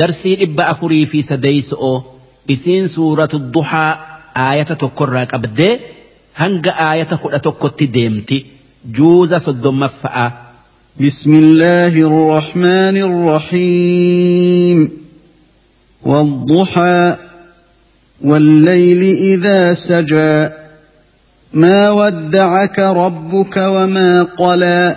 darsii dhibba afurii fi sadeeyso'oo isiin suuratu duhaa aayata tokkorraa qabdee hanga aayata kudha tokkotti deemti juuza soddommaffa'a. بسم الله الرحمن الرحيم والضحى والليل إذا سجى ما ودعك ربك وما قلى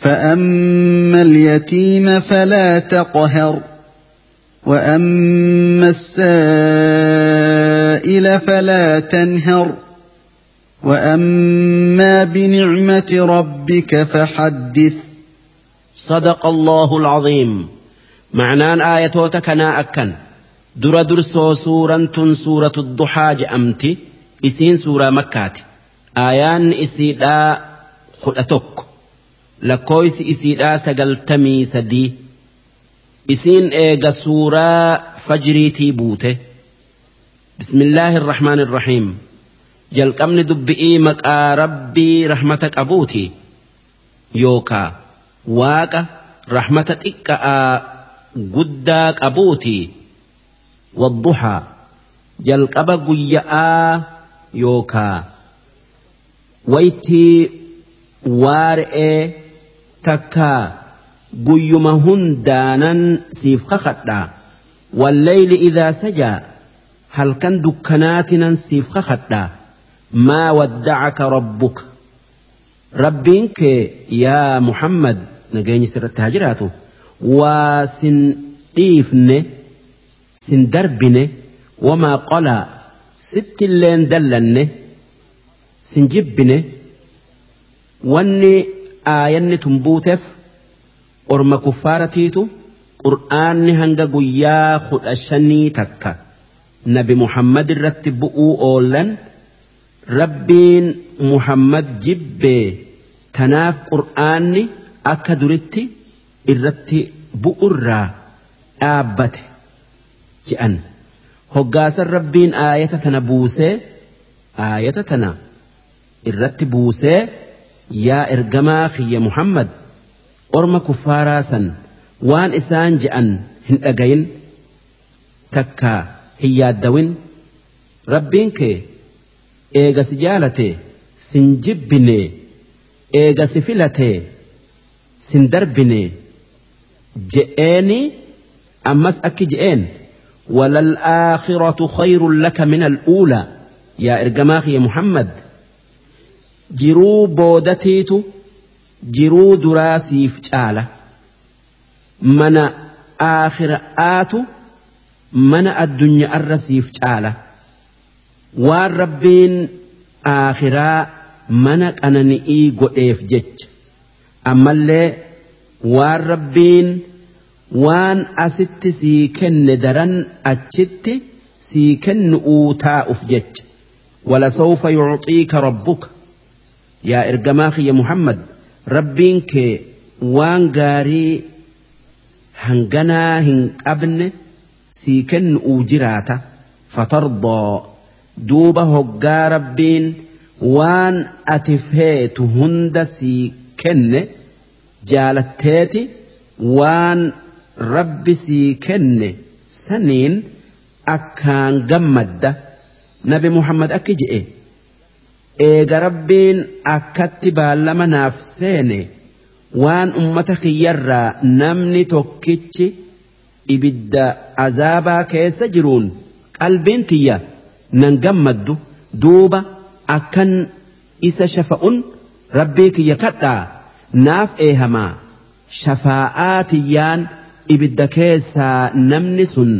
فأما اليتيم فلا تقهر وأما السائل فلا تنهر وأما بنعمة ربك فحدث صدق الله العظيم. معنان آياتك كنا أكن. در درسو سورة سورة الضحى جأمتي. إسين سورة مكات آيان إسيدا خلتك لكويس إسيدا سقلتمي سدي إسين إيغا سورة فجريتي بوته بسم الله الرحمن الرحيم jalqabni dubbi'ii maqaa rabbii rahmata qabuuti yookaa waaqa rahmata xiqqa'aa guddaa qabuuti wadduhaa jalqaba guyya'aa yookaa waytii waara'ee takkaa guyyuma hundaanan siif kakadhaa والليل إذا سجى هل كان دكناتنا سيف خخدا ما ودعك ربك ربك يا محمد نجاني سرت هجراته وسن إيفن سن دربن وما قلا ست اللين دلن سن aayanni tun buuteef orma kuffaaratiitu qur'aanni hanga guyyaa kudha shanii takka nabi muhammad irratti bu'uu oollan rabbiin muhammad jibbee tanaaf qur'aanni akka duritti irratti bu'urraa dhaabbate je'an hoggaasan rabbiin aayata tana buusee aayata tana irratti buusee. Yaa ergamaa kiyya muhammad orma kuffaaraa san waan isaan je'an hin dhagayin takkaa hin yaaddawin rabbiin kee eega si jaalate sin jibbine eega si filate sin darbine je'eeni ammas akki je'een وللآخرة خير لك من الأولى يا إرجماخ يا محمد jiruu boodatiitu jiruu duraa siif caala. Mana aakhira'aatu mana addunyaa addunyaarra siif caala. Waan rabbiin aakhiraa mana qanani'ii godheef jecha. Ammallee waan rabbiin waan asitti sii kenne daran achitti sii kennu uu taa'uuf jecha. Walasawfa yuuxiika rabbuka. Yaa ergamaa kiyya muhammad rabbiin kee waan gaarii hanganaa hin qabne sii kennu'uu jiraata. Fatardaa duuba hoggaa rabbiin waan ati feetu hunda sii kenne jaalatteeti waan rabbi sii kenne saniin akkaan gammadda. Nabi muhammad akki je'e eega rabbiin akkatti baallama naaf seene waan ummata kiyyarraa namni tokkichi ibidda azaabaa keessa jiruun qalbiin tiyya nan gammaddu. Duuba akkan isa shafa'un rabbii kiyya kadhaa naaf eehamaa shafaa'aa tiyyaan ibidda keessaa namni sun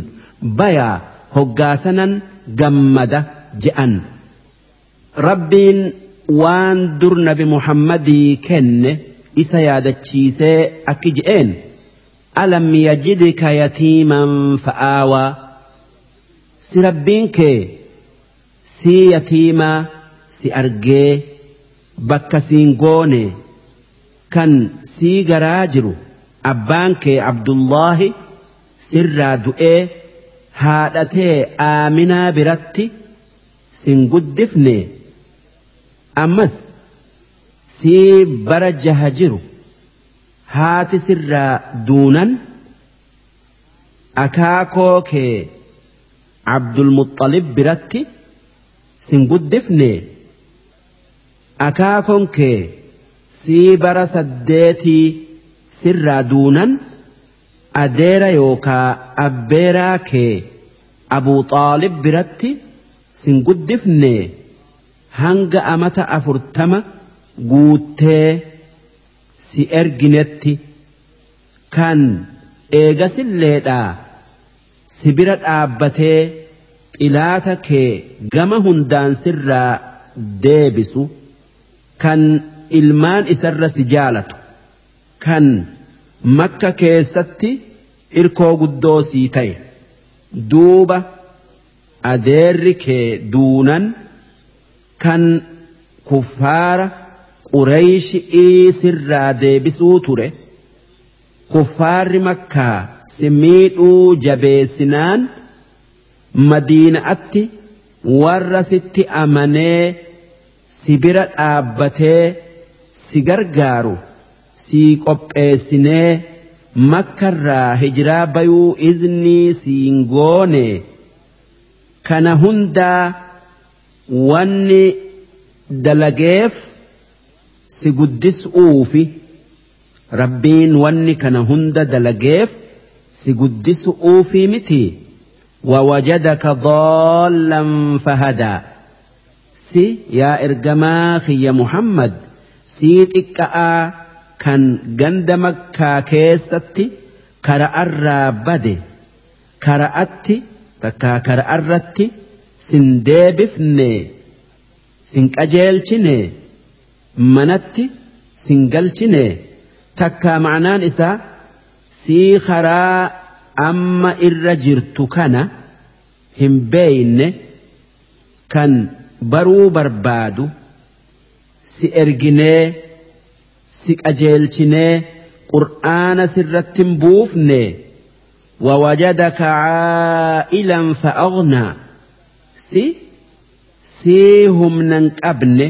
bayaa hoggaasanan gammada je'an rabbiin waan dur nabi muhammadii kenne isa yaadachiisee akki je'een? Alam yajidika yatiiman fa'aawaa si rabbiin kee si yatiimaa si argee bakka siin goone kan sii garaa jiru abbaan kee abdullahi sirraa du'ee haadhatee aaminaa biratti sin guddifne ammas sii bara jaha jiru haati sirraa duunan akaakoo kee abdulmuxalib biratti sin guddifne. Akaakoon kee sii bara saddeetii sirraa duunan adeera yookaa abbeeraa kee abuu xaalib biratti sin guddifne. Hanga amata afurtama guuttee si erginetti kan eegasilleedhaa si bira dhaabbatee xilaata kee gama hundaan sirraa deebisu kan ilmaan isarra si jaalatu kan makka keessatti irkoo guddoo sii ta'e. Duuba adeerri kee duunan kan kuffaara qureeyshii sirraa deebisuu ture. Kuffaarri makkaa si miidhuu jabeessinaan madiina'atti warra sitti amanee si bira dhaabbatee si gargaaru sii qopheessinee makkarraa hijiraa bayuu iznii siin goone kana hundaa wanni dalageef si guddisuufi rabbiin wanni kana hunda dalageef si guddisuufi miti. ووجدك ضالا فهدى سي يا إرجما خي محمد سي تكأ كان جند مكة كيستي كرأ الرابد كرأتي تكا كرأ الرتي sin deebifne sin qajeelchine manatti sin galchine. Takka maanaan isaa sii karaa amma irra jirtu kana hin beeyne kan baruu barbaadu si erginee si qajeelchinee qur'aana sirratti hin buufne. Wawajadaka caa'ilan fa'aqnaa si sii humnan qabne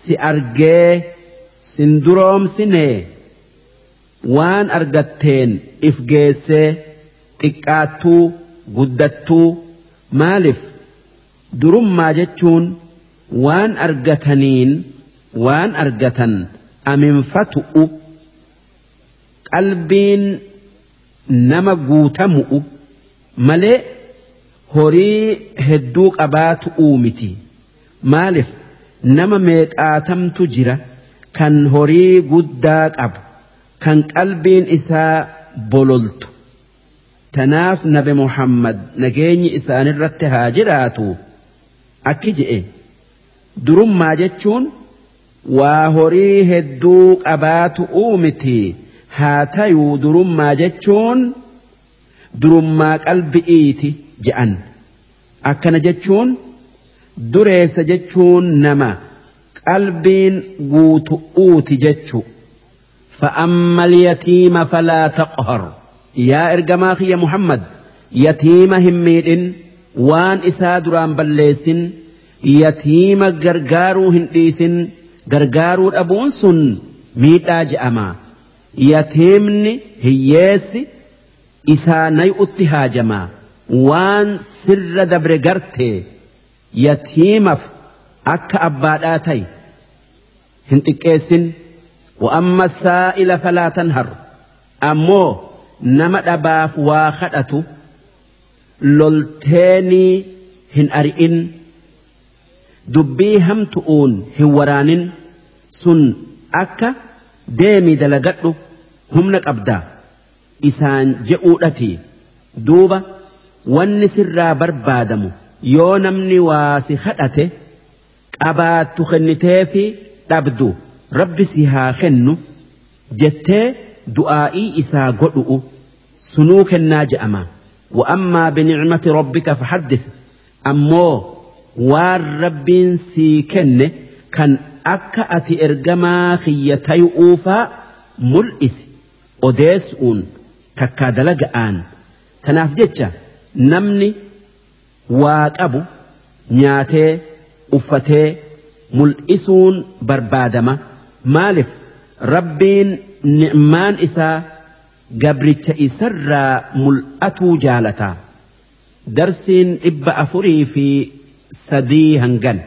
si argee sin duroomsine waan argatteen if geessee xiqqaattuu guddattuu maaliif durummaa jechuun waan argataniin waan argatan aminfatu'u qalbiin nama guutamu'u malee. Horii hedduu qabaatu'uu miti maaliif? Nama meeqaatamtu jira? Kan horii guddaa qabu kan qalbiin isaa bololtu. Tanaaf nabi muhammad nageenyi isaanirratti haa jiraatu? Akki je'e. Durummaa jechuun waa horii hedduu qabaatu uumiti. Haa tayuu durummaa jechuun durummaa qalbi'iiti je'an akkana jechuun dureessa jechuun nama qalbiin guutu'uuti jechu فأما اليتيم فلا تقهر يا إرجما يا محمد يتيم هميد وان إسادران بليسن يتيم غرغارو هنديسن غرغارو أبون سن ميتا جأما يتيمني هيسي إساني اتهاجما waan sirra dabre gartee yatiimaf akka abbaadhaa ta'i. Hin xiqqeessin. Wa'amma saa'ila falaatan har ammoo nama dhabaaf waa kadhatu lolteenii hin ari'in. Dubbii hamtu'uun hin waraanin. Sun akka deemii dalagadhu humna qabda isaan je'uudhati duuba. Wanni sirraa barbaadamu yoo namni waa si kadhate qabaattu kennitee fi dhabdu rabbi si haa kennu jettee du'aa'ii isaa godhu'u sunuu kennaa je'ama wa'ammaa binicmati rabbika fahaddith ammoo waan rabbiin sii kenne kan akka ati ergamaa kiyya tayu'uufaa mul'isi odeessuun takkaa dalaga'aan tanaaf jecha namni waa qabu nyaatee uffatee mul'isuun barbaadama. Maaliif? Rabbiin ni'maan isaa gabricha isarraa mul'atuu jaalata. Darsiin dhibba afurii fi sadii hangan.